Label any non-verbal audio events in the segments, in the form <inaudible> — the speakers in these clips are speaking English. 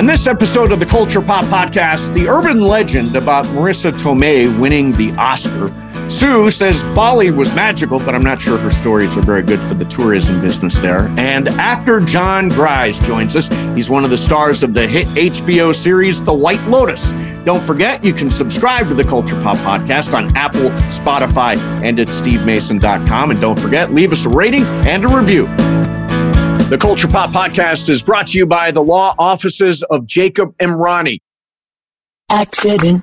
On this episode of the Culture Pop Podcast, the urban legend about Marisa Tomei winning the Oscar. Sue says Bali was magical, but I'm not sure her stories are very good for the tourism business there. And actor John Gries joins us. He's one of the stars of the hit HBO series The White Lotus. Don't forget, you can subscribe to the Culture Pop Podcast on Apple, Spotify, and at stevemason.com. And don't forget, leave us a rating and a review. The Culture Pop Podcast is brought to you by the law offices of Jacob Emrani. Accident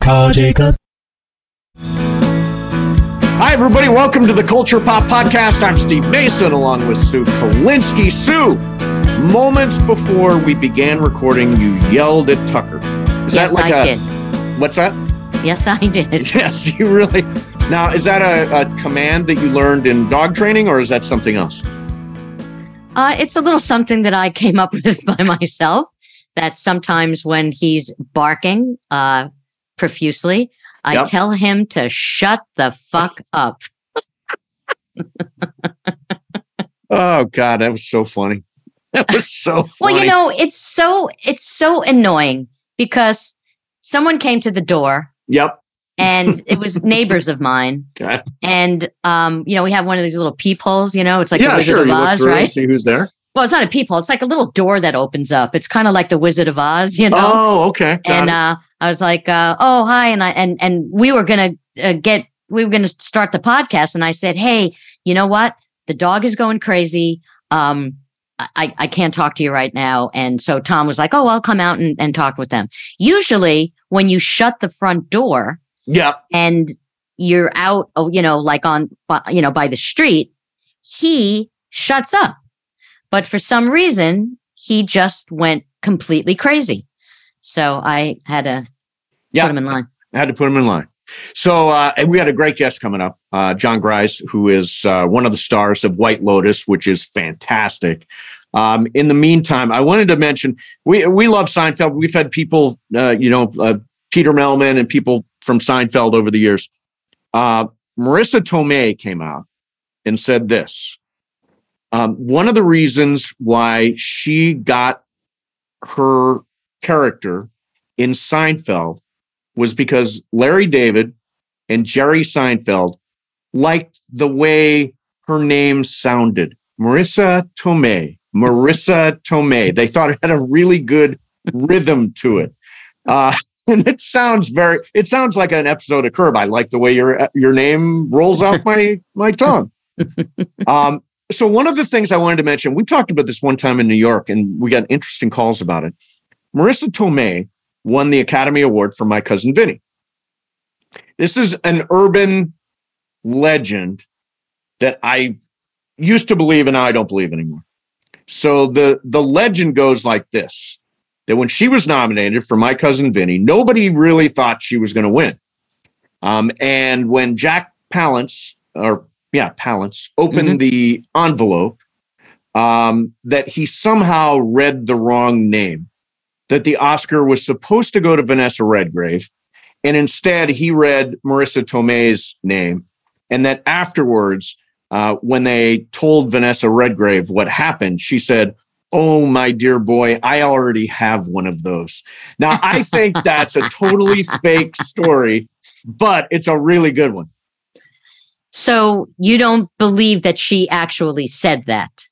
Call Jacob. Hi, everybody. Welcome to the Culture Pop Podcast. I'm Steve Mason along with Sue Kalinsky. Sue, moments before we began recording, you yelled at Tucker. Is yes, that like I a. Did. What's that? Yes, I did. <laughs> Yes, you really. Now, is that a, a command that you learned in dog training or is that something else? Uh, it's a little something that I came up <laughs> with by myself. That sometimes when he's barking, uh, profusely. I yep. tell him to shut the fuck up. <laughs> oh God, that was so funny. That was <laughs> so funny. well, you know, it's so it's so annoying because someone came to the door. Yep. and it was <laughs> neighbors of mine. Okay. And um, you know, we have one of these little peepholes, you know, it's like yeah, the Wizard sure. of Oz, right? see who's there. Well, it's not a peephole. It's like a little door that opens up. It's kind of like the Wizard of Oz, you know. Oh, okay. Got and uh, I was like, uh, "Oh, hi," and I and and we were gonna uh, get we were gonna start the podcast, and I said, "Hey, you know what? The dog is going crazy. Um, I I can't talk to you right now." And so Tom was like, "Oh, I'll come out and, and talk with them." Usually, when you shut the front door, yeah, and you're out, oh, you know, like on you know by the street, he shuts up. But for some reason, he just went completely crazy. So I had to yeah, put him in line. I had to put him in line. So uh, we had a great guest coming up, uh, John Gries, who is uh, one of the stars of White Lotus, which is fantastic. Um, in the meantime, I wanted to mention we we love Seinfeld. We've had people, uh, you know, uh, Peter Mehlman and people from Seinfeld over the years. Uh, Marisa Tomei came out and said this. Um, one of the reasons why she got her character in Seinfeld was because Larry David and Jerry Seinfeld liked the way her name sounded. Marisa Tomei. Marisa Tomei. They thought it had a really good rhythm to it. Uh, <laughs> and it sounds very it sounds like an episode of Curb. I like the way your your name rolls off my my tongue. Um, so one of the things I wanted to mention, we talked about this one time in New York, and we got interesting calls about it. Marisa Tomei won the Academy Award for My Cousin Vinny. This is an urban legend that I used to believe and now I don't believe anymore. So the the legend goes like this: that when she was nominated for My Cousin Vinny, nobody really thought she was going to win. Um, and when Jack Palance or yeah Palance opened mm-hmm. the envelope, um, that he somehow read the wrong name that the Oscar was supposed to go to Vanessa Redgrave. And instead, he read Marisa Tomei's name. And that afterwards, uh, when they told Vanessa Redgrave what happened, she said, Oh, my dear boy, I already have one of those. Now, I think <laughs> that's a totally fake story, but it's a really good one. So you don't believe that she actually said that?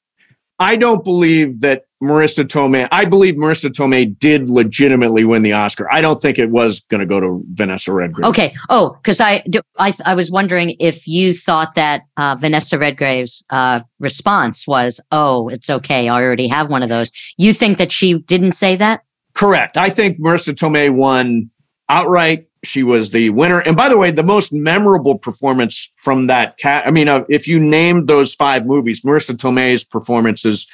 I don't believe that Marisa Tomei. I believe Marisa Tomei did legitimately win the Oscar. I don't think it was going to go to Vanessa Redgrave. Okay. Oh, because I, I I was wondering if you thought that uh, Vanessa Redgrave's uh, response was, "Oh, it's okay. I already have one of those." You think that she didn't say that? Correct. I think Marisa Tomei won outright. She was the winner. And by the way, the most memorable performance from that cat. I mean, uh, if you named those five movies, Marisa Tomei's performance is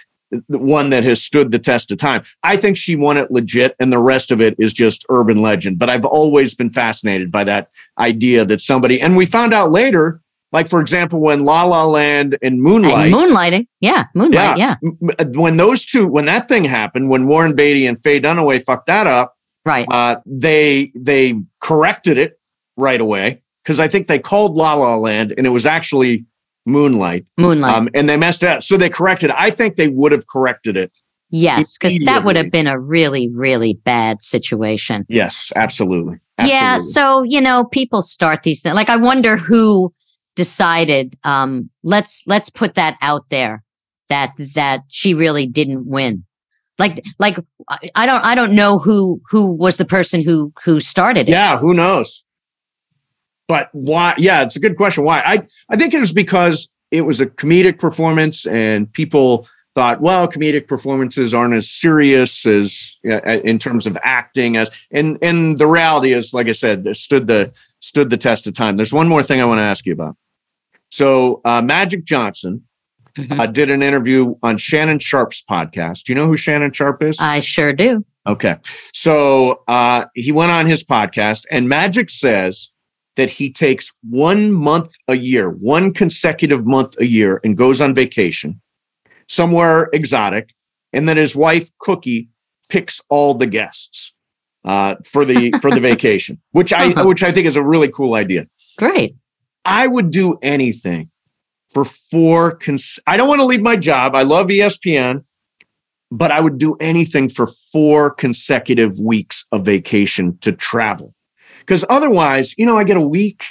the one that has stood the test of time. I think she won it legit, and the rest of it is just urban legend. But I've always been fascinated by that idea that somebody, and we found out later, like for example, when La La Land and Moonlight, And moonlighting. Yeah. Moonlight. Yeah. m- when those two, when that thing happened, when Warren Beatty and Faye Dunaway fucked that up, Right. uh, they they corrected it right away because I think they called La La Land and it was actually Moonlight, Moonlight. um, and they messed it up. So they corrected. it. I think they would have corrected it. yes. Because that would have been a really, really bad situation. Yes, absolutely. Yeah. So, you know, people start these things. Like I wonder who decided, um, let's let's put that out there that that she really didn't win. Like like I don't I don't know who who was the person who who started it. Yeah, who knows? But why? Yeah, it's a good question. Why? I I think it was because it was a comedic performance, and people thought, well, comedic performances aren't as serious as in terms of acting as. And and the reality is, like I said, stood the stood the test of time. There's one more thing I want to ask you about. So uh, Magic Johnson Mhm. uh, did an interview on Shannon Sharpe's podcast. Do you know who Shannon Sharpe is? I sure do. Okay. So uh, he went on his podcast, and Magic says that he takes one month a year, one consecutive month a year, and goes on vacation somewhere exotic, and that his wife Cookie picks all the guests uh, for the for the <laughs> vacation, which I <laughs> which I think is a really cool idea. Great. I would do anything for four. Cons- I don't want to leave my job. I love ESPN, but I would do anything for four consecutive weeks of vacation to travel. Because otherwise, you know, I get a week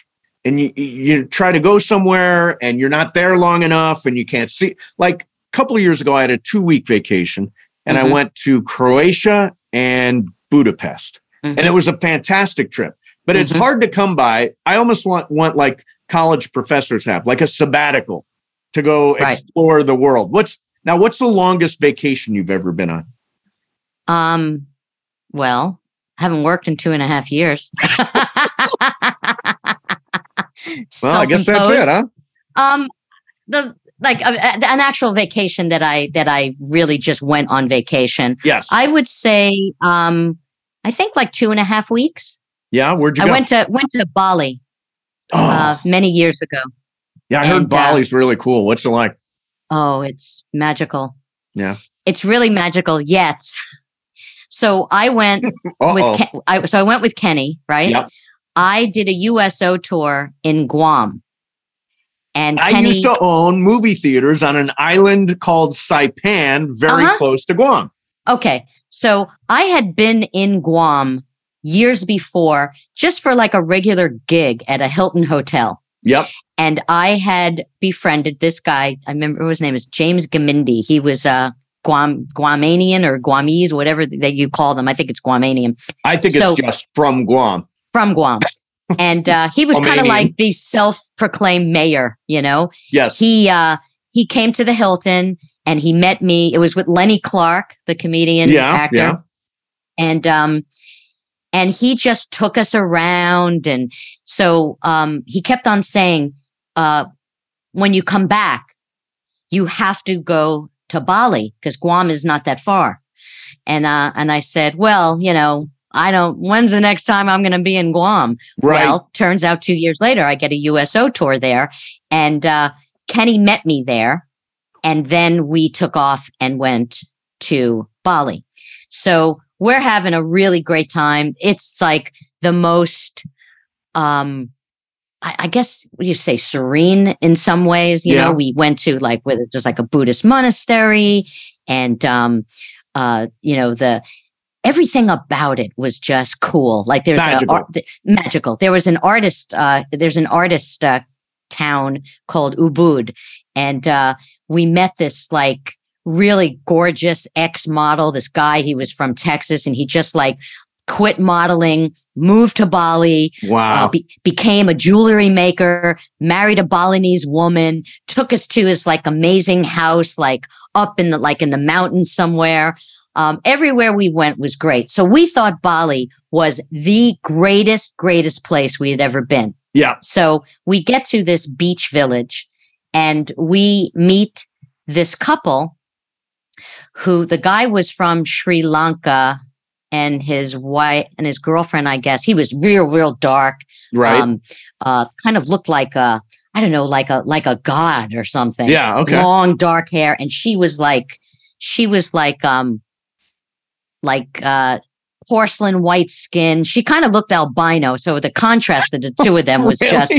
and you, you try to go somewhere and you're not there long enough and you can't see. Like a couple of years ago, I had a two week vacation and I Mhm. went to Croatia and Budapest. Mhm. And it was a fantastic trip, but it's Mhm. hard to come by. I almost want, want like college professors have, like a sabbatical to go Right. explore the world. What's now, what's the longest vacation you've ever been on? Um, well, I haven't worked in two and a half years. <laughs> Well, I guess that's it, huh? Um, the like a, a- an actual vacation that I that I really just went on vacation. Yes. I would say, um, I think like two and a half weeks. Yeah. Where'd you I go? went to went to Bali oh, uh, many years ago. yeah. I heard and, uh, Bali's really cool. What's it like? Oh, it's magical. Yeah. It's really magical. Yet, so I went <laughs> with Ken, I, so I went with Kenny, right? Yep. I did a USO tour in Guam, and I Kenny, used to own movie theaters on an island called Saipan, very Uh-huh. close to Guam. okay, so I had been in Guam years before, just for like a regular gig at a Hilton hotel, Yep. and I had befriended this guy. I remember his name is James Gamindi. He was a Guam Guamanian or Guamese, whatever that you call them. I think it's Guamanian. I think So- it's just from Guam. from Guam. <laughs> And uh, he was kind of like the self-proclaimed mayor, you know. Yes. He uh, he came to the Hilton and he met me. It was with Lenny Clarke, the comedian Yeah, actor, yeah. and um, and he just took us around. And so um, he kept on saying, uh, "When you come back, you have to go to Bali because Guam is not that far." And uh, and I said, "Well, you know." I don't. When's the next time I'm going to be in Guam? right. Well, turns out two years later, I get a USO tour there, and uh, Kenny met me there, and then we took off and went to Bali. So we're having a really great time. It's like the most, um, I, I guess, what you say, serene in some ways. You Yeah. know, we went to like where there's like a Buddhist monastery, and um, uh, you know the everything about it was just cool. Like there's Magical. a art, magical. There was an artist. Uh, there's an artist uh, town called Ubud, and uh, we met this like really gorgeous ex model. This guy, he was from Texas, and he just like quit modeling, moved to Bali, Wow. uh, be- became a jewelry maker, married a Balinese woman, took us to his like amazing house, like up in the like in the mountains somewhere. Um, everywhere we went was great. So we thought Bali was the greatest, greatest place we had ever been. yeah. So we get to this beach village and we meet this couple who the guy was from Sri Lanka and his wife and his girlfriend, I guess. He was real, real dark. Right. Um, uh, kind of looked like a, I don't know, like a like a god or something. yeah. Okay. Long dark hair. And she was like, she was like um like uh porcelain white skin. She kind of looked albino. So the contrast of the two of them was <laughs> just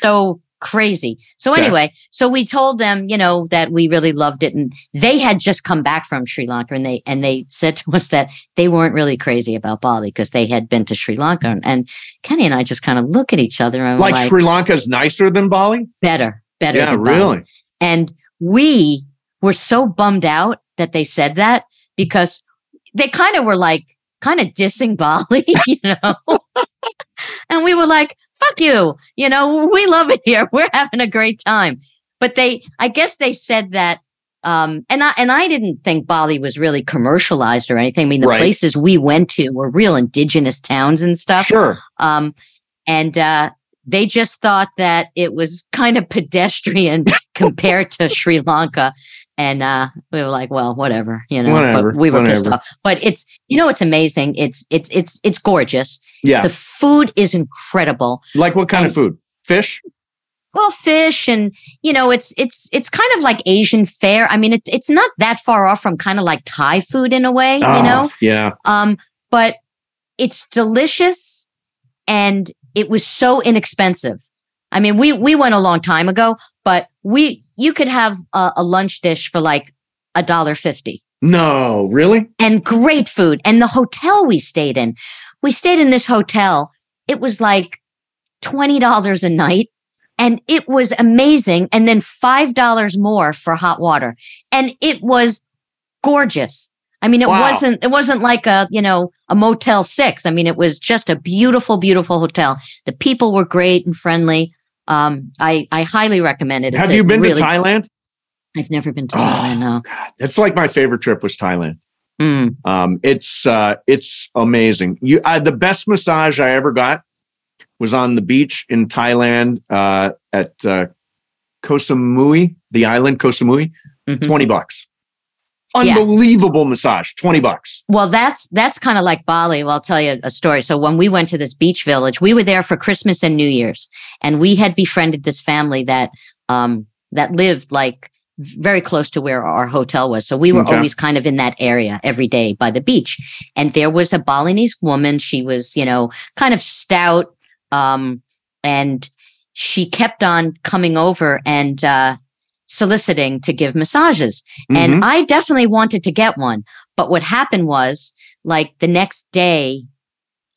so crazy. So Okay. anyway, so we told them, you know, that we really loved it, and they had just come back from Sri Lanka, and they and they said to us that they weren't really crazy about Bali because they had been to Sri Lanka, and, and Kenny and I just kind of look at each other and like, like, Sri Lanka's nicer than Bali? better, better. Yeah, than Bali. really. And we were so bummed out that they said that because they kind of were like kind of dissing Bali, <laughs> you know. <laughs> and we were like, fuck you. You know, <laughs> we love it here. We're having a great time. But they I guess they said that um and I and I didn't think Bali was really commercialized or anything. I mean, the Right. places we went to were real indigenous towns and stuff. Sure. Um, and uh, they just thought that it was kind of pedestrian <laughs> compared to Sri Lanka. And uh, we were like, well, whatever, you know. Whatever, but we were pissed off. But it's, you know, it's amazing. It's it's it's it's gorgeous. Yeah. The food is incredible. like what kind of food? Fish? Well, fish and you know, it's it's it's kind of like Asian fare. I mean, it's it's not that far off from kind of like Thai food in a way, you Oh, know. Yeah. Um, but it's delicious and it was so inexpensive. I mean, we we went a long time ago, but we you could have a, a lunch dish for like a dollar fifty No, really? and great food. And the hotel we stayed in, we stayed in this hotel. It was like twenty dollars a night, and it was amazing. And then five dollars more for hot water, and it was gorgeous. I mean, it Wow. wasn't it wasn't like a you know a Motel Six. I mean, it was just a beautiful, beautiful hotel. The people were great and friendly. Um, I I highly recommend it. It's Have you been really- to Thailand? I've never been to Oh, Thailand. No. That's like my favorite trip was Thailand. Mm. Um, it's uh, it's amazing. You, uh, the best massage I ever got was on the beach in Thailand uh, at uh, Koh Samui, the island Koh Samui. Mhm. Twenty bucks. Yeah. Unbelievable massage. Twenty bucks. Well, that's that's kind of like Bali. Well, I'll tell you a story. So when we went to this beach village, we were there for Christmas and New Year's, and we had befriended this family that um, that lived like very close to where our hotel was. So we were Okay. always kind of in that area every day by the beach. And there was a Balinese woman. She was, you know, kind of stout, um, and she kept on coming over and uh, soliciting to give massages. Mhm. And I definitely wanted to get one. But what happened was, like the next day,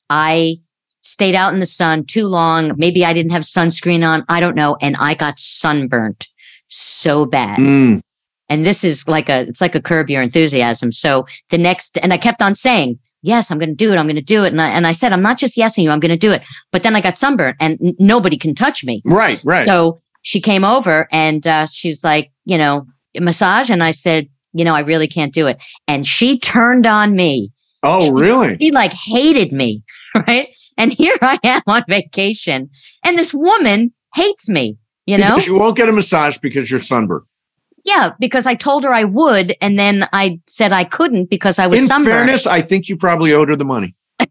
I stayed out in the sun too long. Maybe I didn't have sunscreen on. I don't know. And I got sunburnt so bad. Mm. And this is like a, it's like a curb your enthusiasm. So the next, and I kept on saying, yes, I'm going to do it. I'm going to do it. And I, and I said, I'm not just yesing you. I'm going to do it. But then I got sunburnt and n- nobody can touch me. Right, right. So she came over and uh, she's like, you know, massage. And I said, you know, I really can't do it. And she turned on me. oh, really? She like hated me. <laughs> Right. And here I am on vacation and this woman hates me, you know? Because you won't get a massage because you're sunburned. yeah. Because I told her I would. And then I said I couldn't because I was In sunburned. fairness, I think you probably owed her the money. <laughs>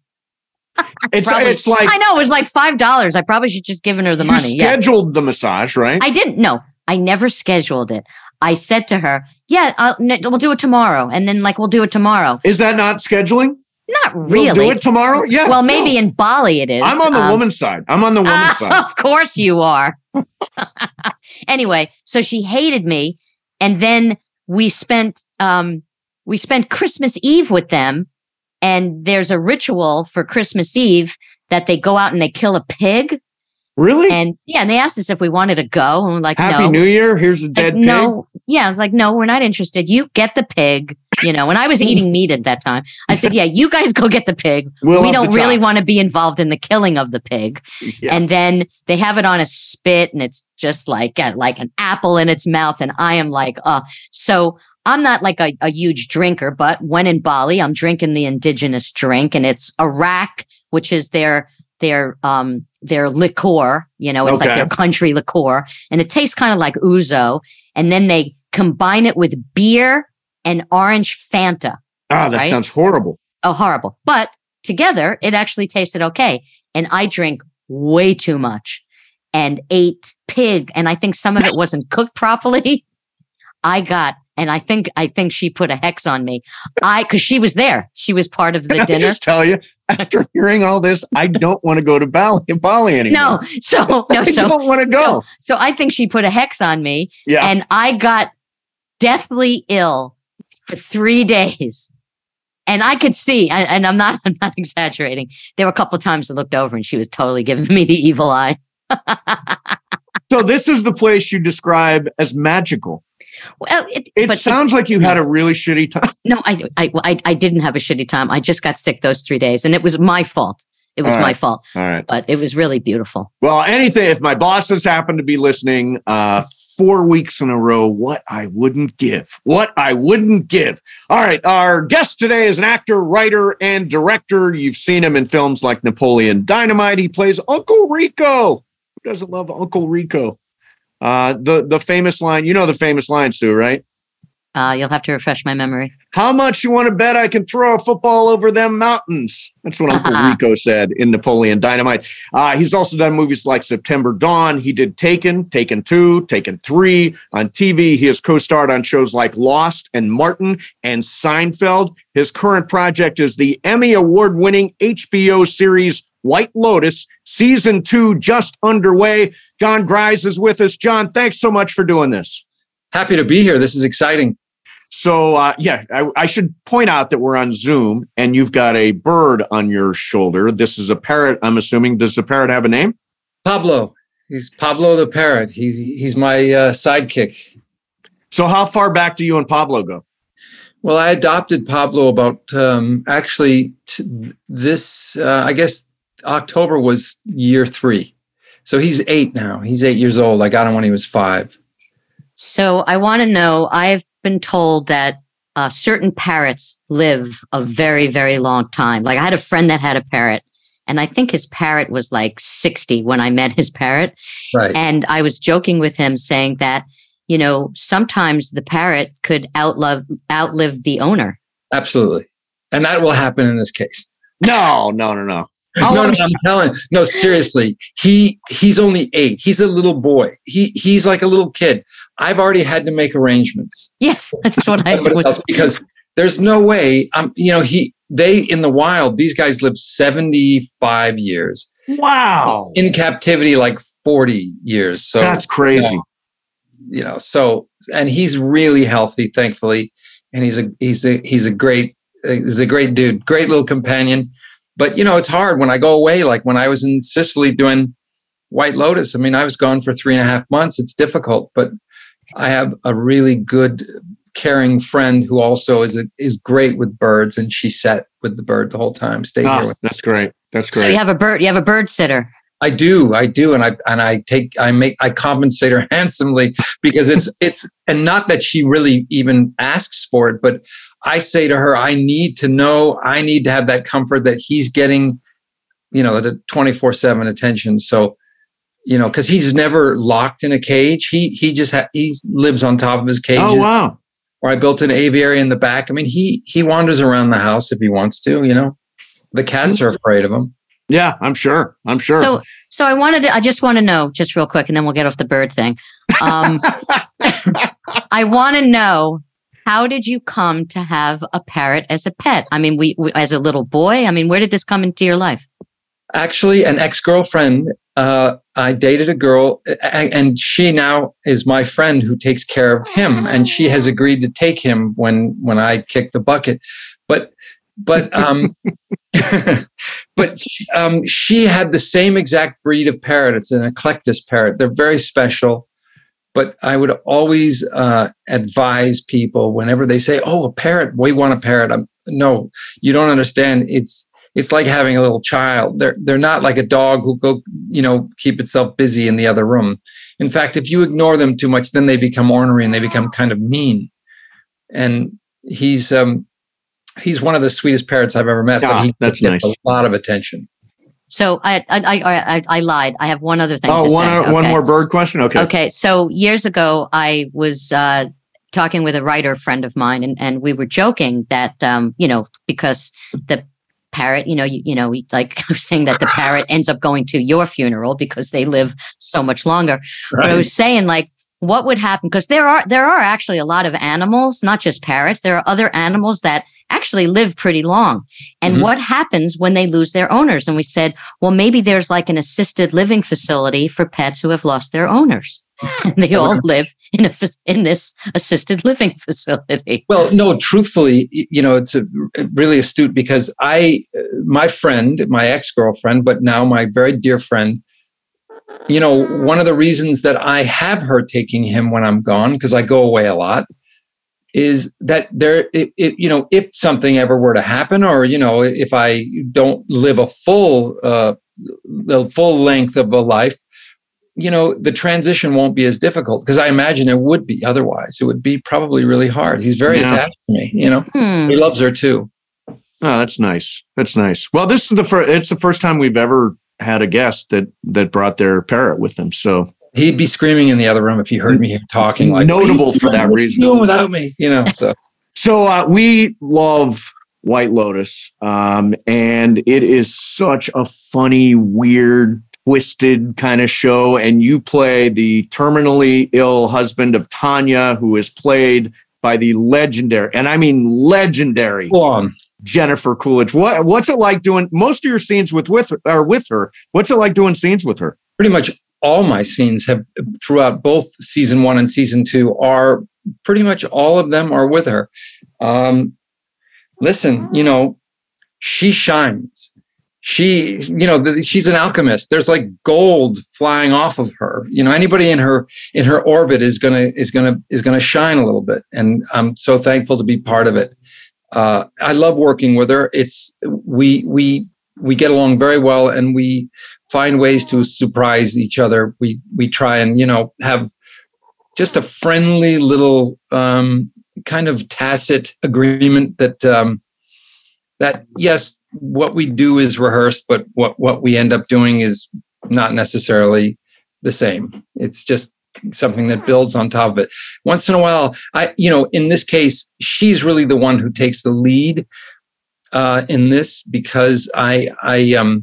It's Probably- it's like I know it was like $5. I probably should just given her the money. Yes. scheduled the massage, right? I didn't. No, I never scheduled it. I said to her, "Yeah, I'll, we'll do it tomorrow," and then like we'll do it tomorrow. Is that not scheduling? Not We'll really. do it tomorrow. Yeah. well, maybe no. in Bali it is. I'm on the Um, woman's side. I'm on the woman's ah, side. Of course you are. <laughs> anyway, so she hated me, and then we spent um we spent Christmas Eve with them, and there's a ritual for Christmas Eve that they go out and they kill a pig, Really? and yeah, and they asked us if we wanted to go, and we're like, Happy no. New Year. Here's a Like, dead pig. no, yeah, I was like, no, we're not interested. You get the pig, you know. when I was eating meat at that time. I said, yeah, you guys go get the pig. <laughs> We'll we don't really want to be involved in the killing of the pig. Yeah. And then they have it on a spit, and it's just like got like an apple in its mouth, and I am like, uh. So I'm not like a, a huge drinker, but when in Bali, I'm drinking the indigenous drink, and it's Arak, which is their their um their liqueur. You know, it's like their country liqueur, and it tastes kind of like ouzo. And then they combine it with beer and orange Fanta. Ah, that Right? sounds horrible. Oh, horrible. But together, it actually tasted okay. And I drink way too much and ate pig. And I think some of it wasn't cooked <laughs> properly. I got, and I think, I think she put a hex on me. I, cause she was there. She was part of the Can I just tell you, after hearing all this, I don't want to go to Bali, Bali anymore. No, so, <laughs> no, I so, don't want to go. so I think she put a hex on me yeah. and I got deathly ill for three days. And I could see, and and I'm not, <laughs> I'm not exaggerating. There were a couple of times I looked over and she was totally giving me the evil eye. <laughs> so this is the place you describe as magical. Well, it, It sounds like you had a really shitty time. <laughs> no, I, I, I, I didn't have a shitty time. I just got sick those three days, and it was my fault. It was All my fault, All right. but it was really beautiful. Well, anything, if my bosses happen to be listening, uh, four weeks in a row, what I wouldn't give. What I wouldn't give. All right. Our guest today is an actor, writer, and director. You've seen him in films like Napoleon Dynamite. He plays Uncle Rico. Who doesn't love Uncle Rico? Uh, the, the famous line, you know the famous line, Sue, right? Uh, you'll have to refresh my memory. How much you want to bet I can throw a football over them mountains? That's what Uncle <laughs> Rico said in Napoleon Dynamite. Uh, he's also done movies like September Dawn. He did Taken, Taken 2, Taken 3 on TV. He has co starred on shows like Lost and Martin and Seinfeld. His current project is the Emmy Award winning HBO series White Lotus, season two just underway. John Gries is with us. John, thanks so much for doing this. Happy to be here. This is exciting. So uh, yeah, I, I should point out that we're on Zoom and you've got a bird on your shoulder. This is a parrot. I'm assuming. Does the parrot have a name? Pablo. He's Pablo the parrot. He's he's my uh, sidekick. So how far back do you and Pablo go? Well, I adopted Pablo about um, actually t- this. Uh, I guess October was year three, so he's eight now. He's eight years old. I got him when he was five. So I want to know. I've been told that uh, certain parrots live a very, very long time. Like I had a friend that had a parrot, and I think his parrot was like 60 when I met his parrot. Right. And I was joking with him saying that, you know, sometimes the parrot could outlive outlive the owner. Absolutely, and that will happen in this case. No, no, no, no. How no, no, I'm telling. No, seriously. He he's only eight. He's a little boy. He he's like a little kid. I've already had to make arrangements. Yes, <laughs> that's what I was. because there's no way. Um, you know, he they in the wild. These guys live 75 years Wow, in captivity, like 40 years. So that's crazy. you know. So and he's really healthy, thankfully, and he's a he's a he's a great he's a great dude, great little companion. But you know, it's hard when I go away. Like when I was in Sicily doing White Lotus. I mean, I was gone for three and a half months. It's difficult, but I have a really good, caring friend who also is a, is great with birds, and she sat with the bird the whole time. Stayed here Ah, with. that's great. That's great. So you have a bird. You have a bird sitter. I do, I do, and I and I take I make I compensate her <laughs> handsomely because it's it's and not that she really even asks for it, but I say to her, I need to know, I need to have that comfort that he's getting, you know, the twenty four seven attention. So, you know, because he's never locked in a cage. He he just ha- he lives on top of his cage. oh wow. Or I built an aviary in the back. I mean, he he wanders around the house if he wants to. You know, the cats are afraid of him. Yeah, I'm sure. I'm sure. So, so I wanted to. I just want to know, just real quick, and then we'll get off the bird thing. Um, <laughs> I want to know how did you come to have a parrot as a pet? I mean, we, we as a little boy. I mean, where did this come into your life? actually an ex-girlfriend uh, i dated a girl and she now is my friend who takes care of him and she has agreed to take him when when i kick the bucket but but um <laughs> but um she had the same exact breed of parrot it's an eclectus parrot they're very special but i would always uh, advise people whenever they say oh a parrot we want a parrot I'm, no you don't understand it's it's like having a little child. They're they're not like a dog who go, you know, keep itself busy in the other room. In fact, if you ignore them too much, then they become ornery and they become kind of mean. And he's um he's one of the sweetest parrots I've ever met. Ah, but he that's nice. a lot of attention. So I, I, I, I, I lied. I have one other thing. oh, to one say. one Okay. more bird question. Okay. Okay. So years ago, I was uh, talking with a writer friend of mine, and, and we were joking that um, you know because the parrot, you know, you, you know, like <laughs> I was saying that the parrot ends up going to your funeral because they live so much longer. Right. But I was saying like what would happen because there are there are actually a lot of animals, not just parrots. There are other animals that actually live pretty long. And mm-hmm. what happens when they lose their owners? And we said, well, maybe there's like an assisted living facility for pets who have lost their owners. Hmm. And <laughs> they all live in a in this assisted living <laughs> facility. Well, no, truthfully, you know, it's a, uh, really astute because I, uh, my friend, my ex girlfriend, but now my very dear friend, you know, one of the reasons that I have her taking him when I'm gone because I go away a lot is that there it, it, you know if something ever were to happen or you know if i don't live a full uh the full length of a life you know the transition won't be as difficult because i imagine it would be otherwise. It would be probably really hard. He's very yeah. attached to me you know? Hmm. he loves her too. Oh that's nice. That's nice. Well this is the first it's the first time we've ever had a guest that that brought their parrot with them so he'd be screaming in the other room if he heard me talking. Like notable for that reason. Doing without me, you know. So, so uh, we love White Lotus, um, and it is such a funny, weird, twisted kind of show. And you play the terminally ill husband of Tanya, who is played by the legendary, and I mean legendary. Jennifer Coolidge. What what's it like doing most of your scenes with with or with her? What's it like doing scenes with her? Pretty much all my scenes have throughout both season one and season two are pretty much all of them are with her. Um, listen, you know, she shines. She, you know, the, she's an alchemist. There's like gold flying off of her. You know, anybody in her in her orbit is gonna is gonna is gonna shine a little bit, and I'm so thankful to be part of it. Uh, I love working with her. It's we we we get along very well, and we find ways to surprise each other. We we try and you know have just a friendly little um, kind of tacit agreement that um, that yes, what we do is rehearsed, but what what we end up doing is not necessarily the same. It's just something that builds on top of it. Once in a while, I you know in this case, she's really the one who takes the lead uh, in this because I I um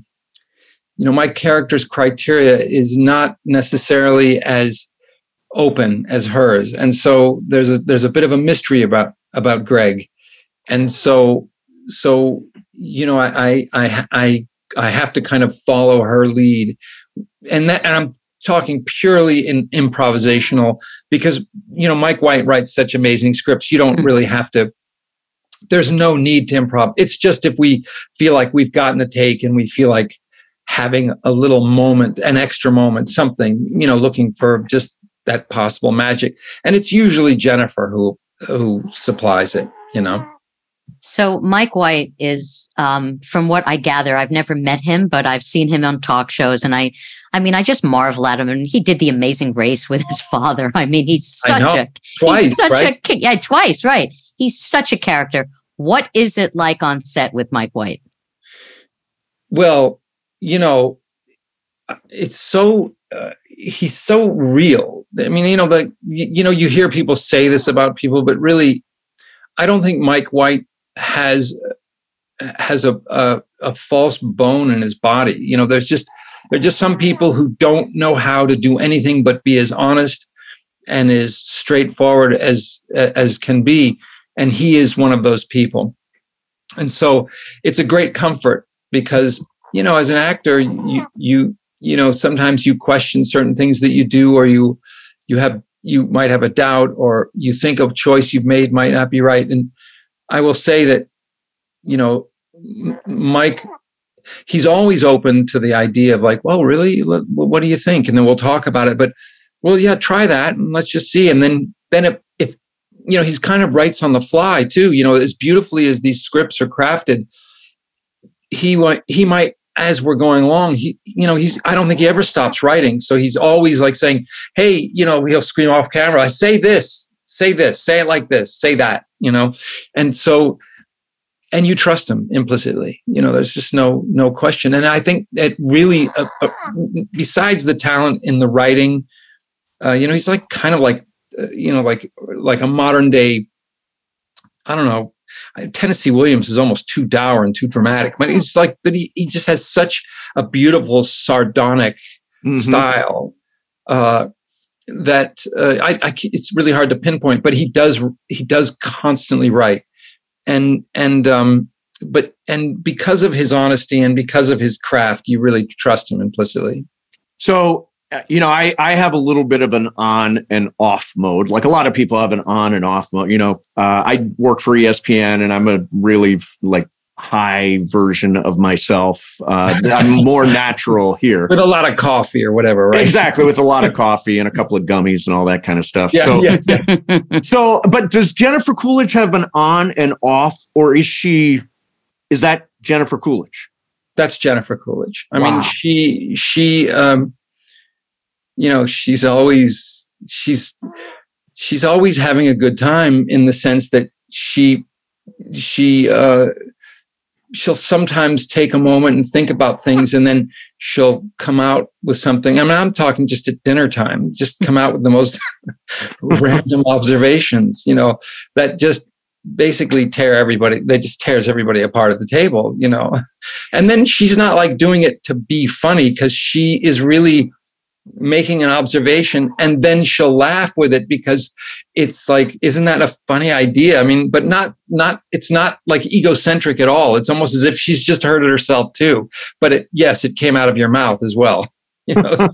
you know my character's criteria is not necessarily as open as hers. And so there's a there's a bit of a mystery about about greg. And so so you know i i i i have to kind of follow her lead. And that and i'm talking purely in improvisational because you know mike white writes such amazing scripts. You don't <laughs> really have to there's no need to improv. It's just if we feel like we've gotten a take and we feel like having a little moment, an extra moment, something, you know, looking for just that possible magic. And it's usually Jennifer who who supplies it, you know. So Mike White is, um, from what I gather, I've never met him, but I've seen him on talk shows, and I, I mean, I just marvel at him. And he did the Amazing Race with his <laughs> father. I mean, he's such a twice, such right? a yeah, twice, right? He's such a character. What is it like on set with Mike White? Well, you know, it's so uh, he's so real. I mean, you know, the you, you know, you hear people say this about people, but really, I don't think Mike White has has a, a, a false bone in his body. You know, there's just there's just some people who don't know how to do anything but be as honest and as straightforward as as can be, and he is one of those people. And so it's a great comfort because you know, as an actor, you you you know, sometimes you question certain things that you do, or you you have you might have a doubt, or you think a choice you've made might not be right. And I will say that, you know, Mike, he's always open to the idea of like, well, really, what do you think? And then we'll talk about it. But well, yeah, try that, and let's just see. And then then if, if you know, he's kind of writes on the fly too. You know, as beautifully as these scripts are crafted he he might as we're going along he you know he's i don't think he ever stops writing so he's always like saying hey you know he'll scream off camera say this say this say it like this say that you know and so and you trust him implicitly you know there's just no no question and i think that really uh, uh, besides the talent in the writing uh, you know he's like kind of like uh, you know, like like a modern day. I don't know. Tennessee Williams is almost too dour and too dramatic. But he's like, but he, he just has such a beautiful sardonic Mhm. style uh, that uh, I, I it's really hard to pinpoint. But he does he does constantly write, and and um, but and because of his honesty and because of his craft, you really trust him implicitly. So, you know, I, I have a little bit of an on and off mode. Like a lot of people have an on and off mode. You know, uh, I work for ESPN and I'm a really like high version of myself. Uh, I'm <laughs> more natural here. With a lot of coffee or whatever, right? Exactly, with a lot of <laughs> coffee and a couple of gummies and all that kind of stuff. Yeah, so, yeah, yeah. <laughs> so, but does Jennifer Coolidge have an on and off, or is she? Is that Jennifer Coolidge? that's Jennifer Coolidge. I Wow. mean, she she um you know, she's always she's she's always having a good time in the sense that she she uh she'll sometimes take a moment and think about things and then she'll come out with something. I mean, I'm talking just at dinner time, just come out with the most <laughs> random observations, you know, that just basically tear everybody, they just tears everybody apart at the table, you know. And then she's not like doing it to be funny because she is really making an observation and then she'll laugh with it because it's like isn't that a funny idea? I mean but not not it's not like egocentric at all. It's almost as if she's just heard it herself too. But it yes it came out of your mouth as well <laughs> you know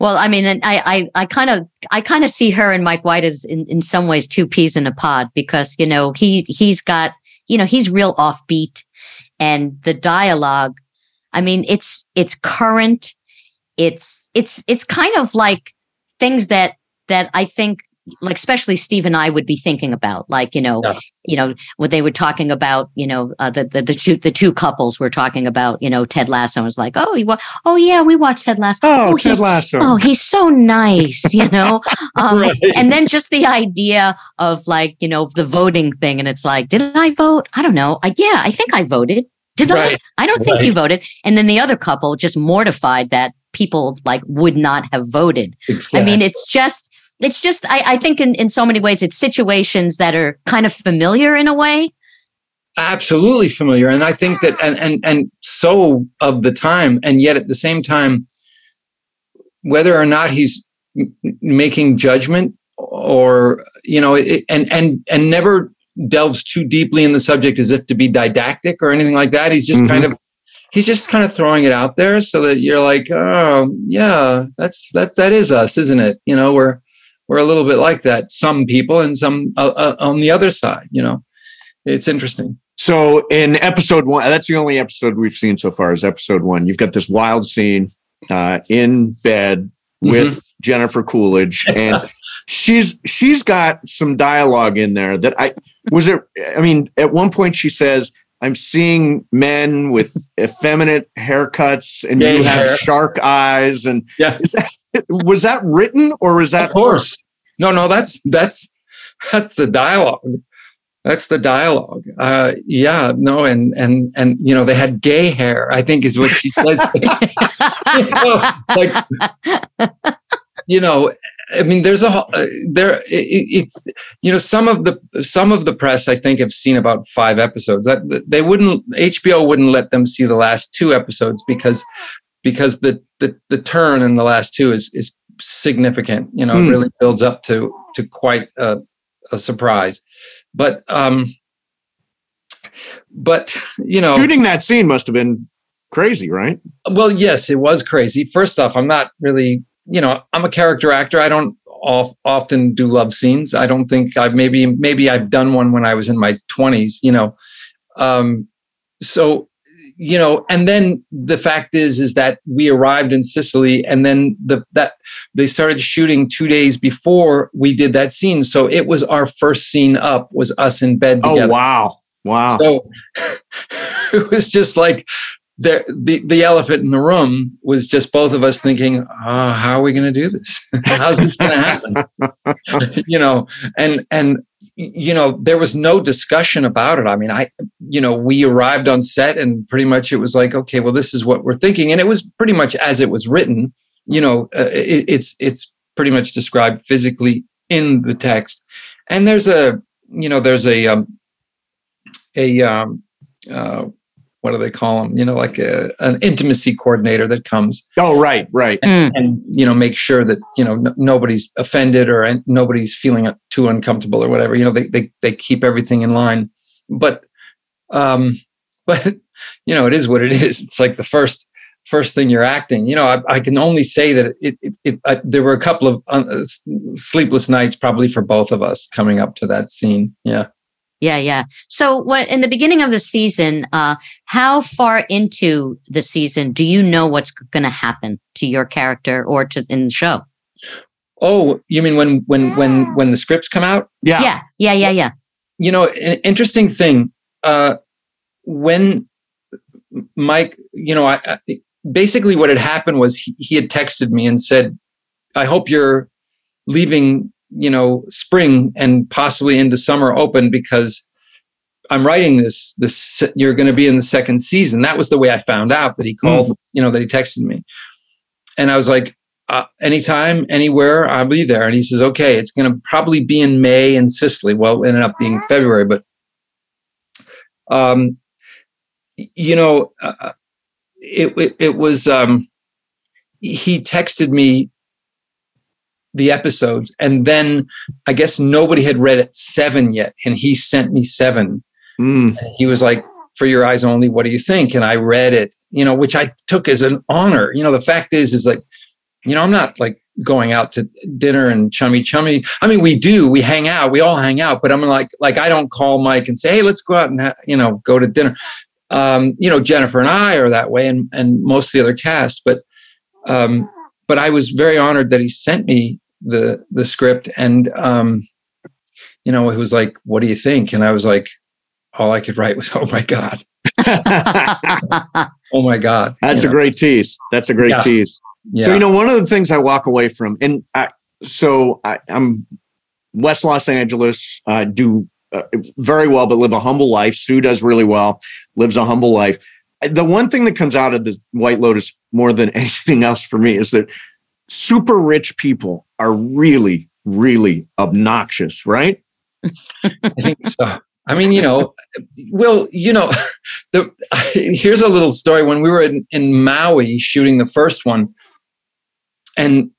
Well, I mean, I, I, I kind of, I kind of see her and Mike White as in, in some ways two peas in a pod because you know he's he's got, you know, he's real offbeat, and the dialogue, I mean, it's it's current, it's it's it's kind of like things that that I think like especially Steve and I would be thinking about, like you know, Yeah. you know, what they were talking about, you know, uh, the, the the two the two couples were talking about, you know, Ted Lasso was like, oh, you wa- oh yeah, we watched Ted Lasso. Oh, he's- Ted Lasso. oh he's so nice you <laughs> know um, Right. and then just the idea of like you know the voting thing and it's like did i vote i don't know I, yeah i think i voted did Right. i i don't think you voted and then the other couple just mortified that people like would not have voted. I mean it's just it's just i, I think in, in so many ways it's situations that are kind of familiar in a way. Absolutely familiar and i think that and and and so of the time and yet at the same time whether or not he's m- m- making judgment or you know it, and and and never delves too deeply in the subject as if to be didactic or anything like that. He's just Mhm. kind of he's just kind of throwing it out there so that you're like oh yeah that's that that is us isn't it you know we're we're a little bit like that some people and some uh, uh, on the other side you know it's interesting So in episode one, that's the only episode we've seen so far is episode one. You've got this wild scene uh, in bed with Jennifer Coolidge, and <laughs> she's she's got some dialogue in there that I was it. I mean, at one point she says, "I'm seeing men with <laughs> effeminate haircuts, and Gay you have hair. shark eyes." And Yeah. <laughs> that, was that written or was that of course no no that's that's that's the dialogue that's the dialogue uh yeah no and and and you know they had gay hair i think is what she said <laughs> you know, like you know i mean there's a whole- uh, there it, it's you know some of the some of the press i think have seen about five episodes that they wouldn't hbo wouldn't let them see the last two episodes because because the the, the turn in the last two is is significant you know Hmm. it really builds up to to quite a, a surprise but um but you know shooting that scene must have been crazy, right? well, yes, it was crazy. First off, I'm not really, you know, I'm a character actor. I don't of, often do love scenes. I don't think I've maybe maybe I've done one when I was in my 20s, you know. Um, so, you know, and then the fact is is that we arrived in Sicily and then the that they started shooting 2 days before we did that scene. So it was our first scene up was us in bed together. Oh wow, wow. So <laughs> it was just like the, the the elephant in the room was just both of us thinking, oh, how are we going to do this? <laughs> How's this going to happen? <laughs> you know, and and you know, there was no discussion about it. I mean, I you know, we arrived on set and pretty much it was like, okay, well, this is what we're thinking, and it was pretty much as it was written. You know, uh, it, it's it's pretty much described physically in the text. And there's a, you know, there's a, um, a, um, uh, what do they call them? You know, like a, an intimacy coordinator that comes Oh, right, right. Mm. and you know make sure that you know n- nobody's offended or an- nobody's feeling too uncomfortable or whatever. You know, they they they keep everything in line. But, um, <laughs> but you know, it is what it is. It's like the first first thing you're acting. You know, I, I can only say that it it, it uh, there were a couple of uh, sleepless nights probably for both of us coming up to that scene. Yeah. Yeah, yeah. So, what in the beginning of the season? Uh, how far into the season do you know what's going to happen to your character or to in the show? Oh, you mean when when when when the scripts come out? Yeah. Yeah, yeah, yeah, yeah. you know an interesting thing uh when mike you know I, I basically what had happened was he, he had texted me and said i hope you're leaving you know spring and possibly into summer open because i'm writing this this you're going to be in the second season that was the way i found out that he called you know that he texted me and i was like uh, anytime, anywhere, I'll be there. And he says, okay, it's going to probably be in May in Sicily. Well, it ended up being February, but, um, you know, uh, it, it, it was, um, he texted me the episodes and then I guess nobody had read it seven yet. And he sent me seven. Mm. And he was like, for your eyes only, what do you think? And I read it, you know, which I took as an honor. You know, the fact is, is like, you know, I'm not like going out to dinner and chummy chummy. I mean, we do, we hang out, we all hang out, but I'm like, like I don't call Mike and say, hey, let's go out and ha- you know go to dinner. Um, you know, Jennifer and I are that way, and and most of the other cast. But um, but I was very honored that he sent me the the script, and um, you know, it was like, what do you think? And I was like, all I could write was, <laughs> oh my god, <laughs> oh my god. That's You a know? great tease. That's a great Yeah. tease. yeah. So you know, one of the things I walk away from, and I, so I, I'm West Los Angeles. I do uh, very well, but live a humble life. Sue does really well, lives a humble life. The one thing that comes out of the White Lotus more than <laughs> anything else for me is that super rich people are really, really obnoxious, right? <laughs> I think so. I mean, you know, well, you know, <laughs> the here's a little story. When we were in, in Maui shooting the first one, and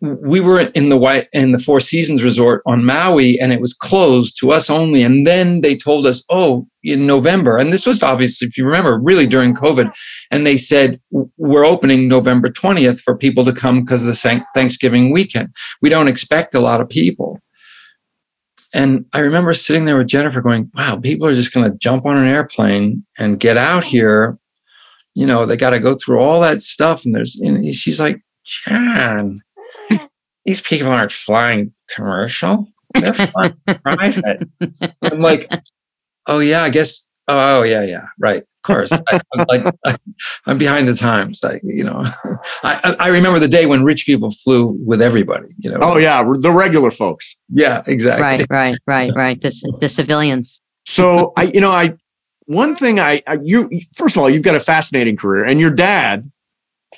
we were in the white in the Four Seasons Resort on Maui, and it was closed to us only. And then they told us, oh, in November, and this was obviously, if you remember, really during COVID, and they said we're opening November twentieth for people to come because of the Thanksgiving weekend. We don't expect a lot of people. And I remember sitting there with Jennifer going, wow, people are just going to jump on an airplane and get out here. You know, they got to go through all that stuff. And there's, and she's like, John, these people aren't flying commercial. They're <laughs> flying private. I'm like, oh, yeah, I guess. Oh, oh yeah, yeah, right. Of course. I, am like, <laughs> I, am behind the times. I, you know, <laughs> I, I remember the day when rich people flew with everybody, you know. Oh yeah, the regular folks. yeah, exactly. right, right, right, right. The the civilians. So I, you know, I one thing I, I you first of all, you've got a fascinating career, and your dad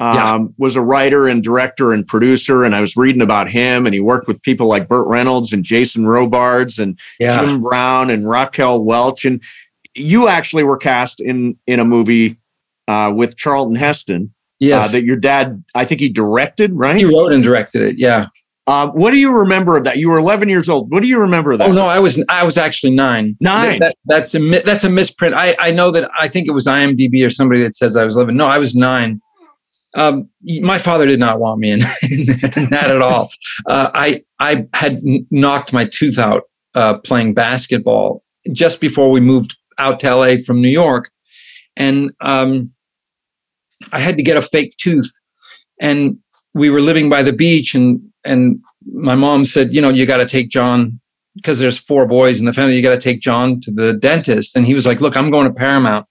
um, Yeah. was a writer and director and producer, and I was reading about him, and he worked with people like Burt Reynolds and Jason Robards and Yeah. Jim Brown and Raquel Welch, and you actually were cast in in a movie uh, with Charlton Heston Yes. uh, that your dad, I think he directed, right? he wrote and directed it. Yeah. Um, what do you remember of that? You were 11 years old. What do you remember of that? Oh no, I was I was actually nine. Nine? That, that- that's a that's a misprint. I I know that I think it was IMDb or somebody that says I was eleven. No, I was nine. Um, my father did not want me in, <laughs> in that at all. Uh, I I had knocked my tooth out uh, playing basketball just before we moved out to LA from New York, and um, I had to get a fake tooth, and we were living by the beach, and and my mom said, you know, you got to take John because there's four boys in the family. You got to take John to the dentist, and he was like, look, I'm going to Paramount.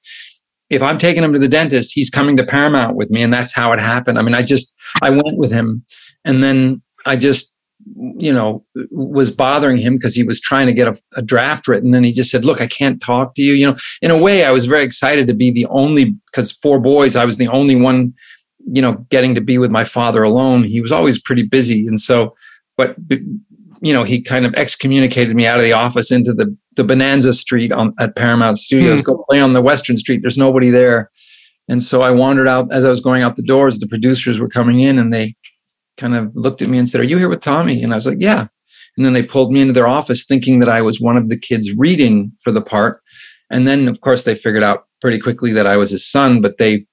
If I'm taking him to the dentist, he's coming to Paramount with me, and that's how it happened. I mean, I just I went with him, and then I just you know was bothering him because he was trying to get a, a draft written and he just said look i can't talk to you you know in a way i was very excited to be the only because four boys i was the only one you know getting to be with my father alone he was always pretty busy and so but you know, he kind of excommunicated me out of the office into the the Bonanza Street on at Paramount Studios. Mm. Go play on the Western Street. There's nobody there. And so I wandered out as I was going out the doors. The producers were coming in, and they kind of looked at me and said, "Are you here with Tommy?" And I was like, "Yeah." And then they pulled me into their office, thinking that I was one of the kids reading for the part. And then, of course, they figured out pretty quickly that I was his son. But they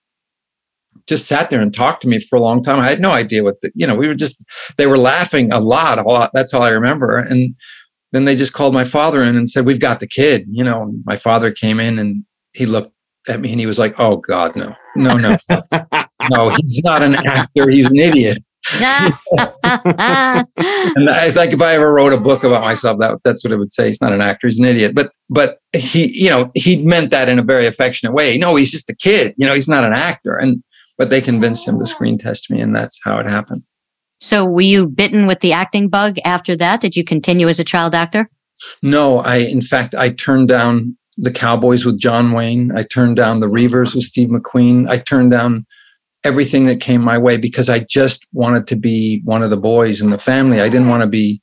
just sat there and talked to me for a long time. I had no idea what the, you know, we were just, they were laughing a lot, a lot. That's all I remember. And then they just called my father in and said, We've got the kid. You know, my father came in and he looked at me and he was like, Oh God, no, no, no, <laughs> no, he's not an actor. He's an idiot. <laughs> And I think if I ever wrote a book about myself, that that's what it would say. He's not an actor. He's an idiot. But but he, you know, he meant that in a very affectionate way. No, he's just a kid. You know, he's not an actor. And but they convinced him to screen test me, and that's how it happened. So were you bitten with the acting bug after that? Did you continue as a child actor? No, I in fact I turned down the Cowboys with John Wayne. I turned down the Reivers with Steve McQueen. I turned down everything that came my way because I just wanted to be one of the boys in the family. I didn't want to be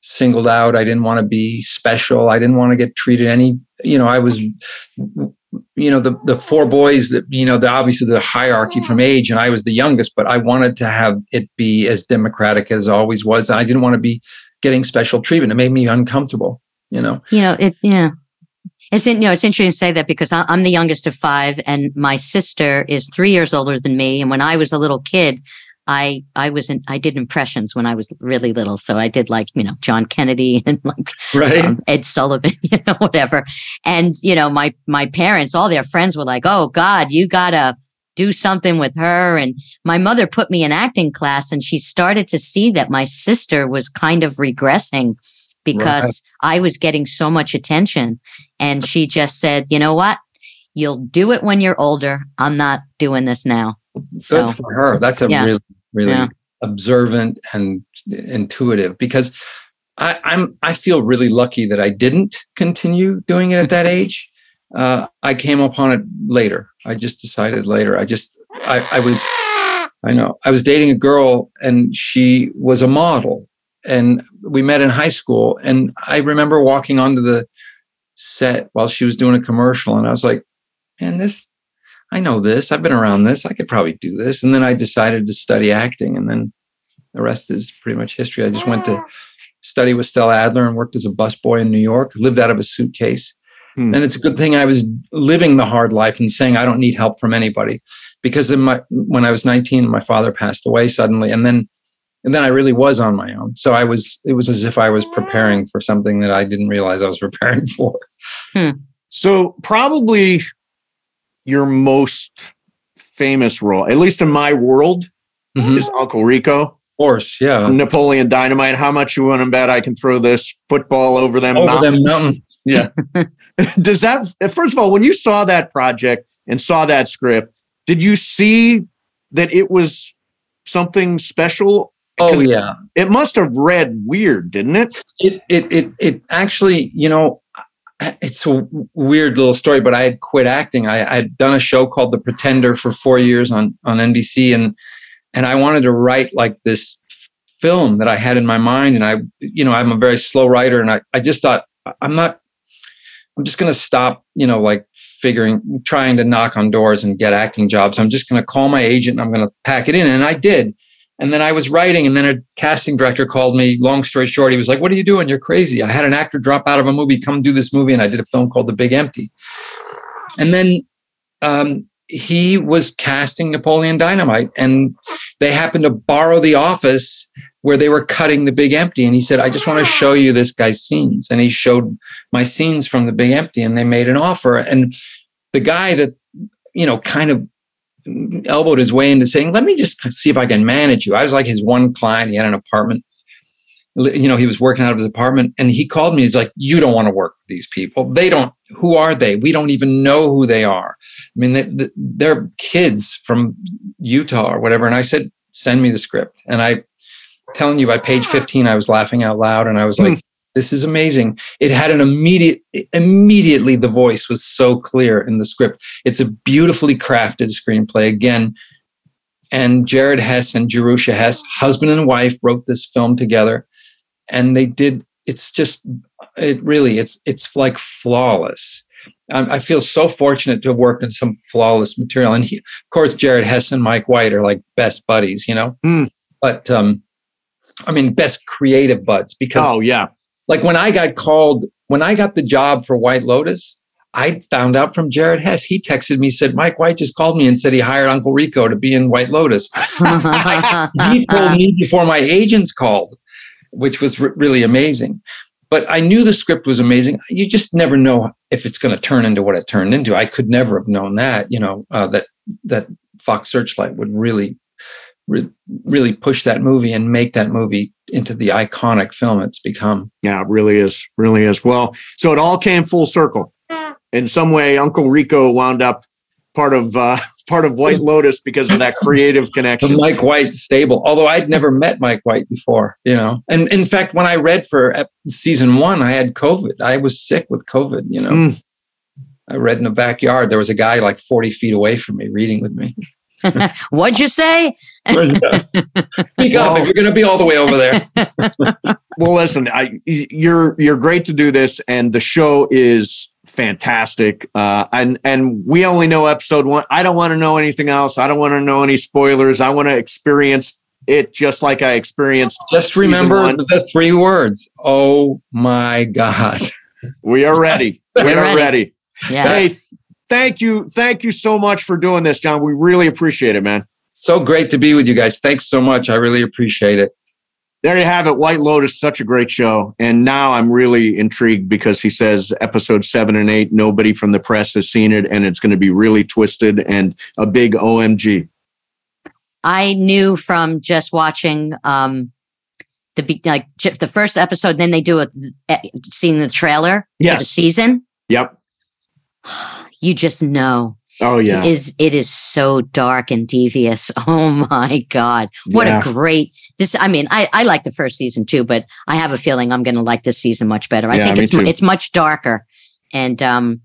singled out. I didn't want to be special. I didn't want to get treated any, you know, I was you know the the four boys that you know the obviously the hierarchy from age and I was the youngest but I wanted to have it be as democratic as always was and I didn't want to be getting special treatment it made me uncomfortable you know You know, it, yeah. It's, in, you know, it's interesting to say that because I'm the youngest of five and my sister is three years older than me. And when I was a little kid, I, I was in, I did impressions when I was really little. So I did like, you know, John Kennedy <laughs> and like right um, Ed Sullivan, <laughs> you know, whatever. And, you know, my, my parents, all their friends were like, oh God, you gotta do something with her. And my mother put me in acting class and she started to see that my sister was kind of regressing because I was getting so much attention. And she just said, you know what? You'll do it when you're older. I'm not doing this now. Good So, for her that's a yeah. really really Yeah. observant and intuitive because I, I'm I feel really lucky that I didn't continue doing it at that age. Uh, I came upon it later. I just decided later. I just I, I was I know I was dating a girl and she was a model and we met in high school and I remember walking onto the set while she was doing a commercial and I was like, man, this I know this. I've been around this. I could probably do this. And then I decided to study acting. And then the rest is pretty much history. I just went to study with Stella Adler and worked as a busboy in New York, lived out of a suitcase. Hmm. And it's a good thing I was living the hard life and saying I don't need help from anybody. Because in my when I was 19, my father passed away suddenly. And then and then I really was on my own. So I was it was as if I was preparing for something that I didn't realize I was <laughs> preparing for. So probably your most famous role, at least in my world, Mhm. is Uncle Rico. Of course, yeah. Napoleon Dynamite. How much you want to bet I can throw this football over them Over them mountains? mountains. <laughs> <laughs> Does that first of all, when you saw that project and saw that script, did you see that it was something special? Oh yeah. It must have read weird, didn't it? it it it it actually you know <clears throat> it's a weird little story but i had quit acting. I had done a show called the pretender for four years on on nbc and and i wanted to write like this film that i had in my mind and i you know i'm a very slow writer and i i just thought i'm not i'm just going to stop you know like figuring trying to knock on doors and get acting jobs. I'm just going to call my agent and i'm going to pack it in and i did and then I was writing, and then a casting director called me. Long story short, he was like, What are you doing? You're crazy. I had an actor drop out of a movie, come do this movie. And I did a film called The Big Empty. And then um, he was casting Napoleon Dynamite, and they happened to borrow the office where they were cutting The Big Empty. And he said, I just want to show you this guy's scenes. And he showed my scenes from The Big Empty, and they made an offer. And the guy that, you know, kind of elbowed his way into saying, "Let me just see if I can manage you." I was like his one client. He had an apartment. You know, he was working out of his apartment, and he called me. He's like, "You don't want to work with these people. They don't. Who are they? We don't even know who they are. I mean, they, they're kids from Utah or whatever." And I said, "Send me the script." And I, telling you, by page ah. fifteen, I was laughing out loud, and I was like. <laughs> This is amazing. It had an immediate, immediately the voice was so clear in the script. It's a beautifully crafted screenplay. Again, and Jared Hess and Jerusha Hess, husband and wife, wrote this film together. and they did. It's just it really it's it's like flawless. I, I feel so fortunate to have worked in some flawless material, and he, of course, Jared Hess and Mike White are like best buddies, you know. Hmm. But um, I mean, best creative buds because Oh yeah. Like when I got called, when I got the job for White Lotus, I found out from Jared Hess. He texted me, said, Mike White just called me and said he hired Uncle Rico to be in White Lotus. <laughs> he told me before my agents called, which was re- really amazing. But I knew the script was amazing. You just never know if it's going to turn into what it turned into. I could never have known that, you know, uh, that that Fox Searchlight would really, re- really push that movie and make that movie into the iconic film it's become. Yeah, it really is. Really is. Well, so it all came full circle. In some way, Uncle Rico wound up part of uh, <laughs> part of White Lotus because of that creative <laughs> the connection. Mike White stable. Although I'd never met Mike White before, you know. And in fact, when I read for season one, I had COVID. I was sick with COVID, you know. Mm. I read in the backyard. There was a guy like 40 feet away from me reading with me. <laughs> What'd you say? Speak Well- up you're going to be all the way over there. <laughs> Well, listen, I, you're you're great to do this, and the show is fantastic. Uh, and and we only know episode one. I don't want to know anything else. I don't want to know any spoilers. I want to experience it just like I experienced. Just season remember one. the three words. Oh my God. We are ready. <laughs> We We're ready. ready. Yeah. Hey, th- thank you, thank you so much for doing this, John. We really appreciate it, man. So great to be with you guys. Thanks so much. I really appreciate it. There you have it. White Lotus, such a great show. And now I'm really intrigued because he says episode seven and eight, nobody from the press has seen it, and it's going to be really twisted and a big OMG. I knew from just watching um the like the first episode, then they do a eh, seeing the trailer for the Yes. season. Yep. <sighs> You just know Oh yeah. it is it is so dark and devious. <laughs> Oh my god! What Yeah. a great this. I mean, I I like the first season too, but I have a feeling I'm going to like this season much better. I Yeah, think it's too. it's much darker, and um,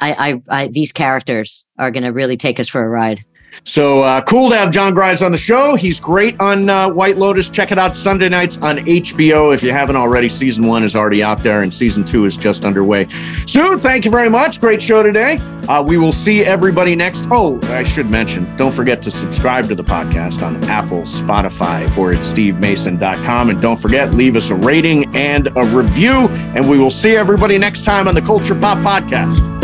I I, I these characters are going to really take us for a ride. So uh, cool to have John Gries on the show. He's great on uh, White Lotus. Check it out Sunday nights on HBO if you haven't already. Season one is already out there, and season two is just underway. Soon, thank you very much. Great show today. Uh, we will see everybody next. Oh, I should mention, don't forget to subscribe to the podcast on Apple, Spotify, or at stevemason.com. And don't forget, leave us a rating and a review. And we will see everybody next time on the Culture Pop Podcast.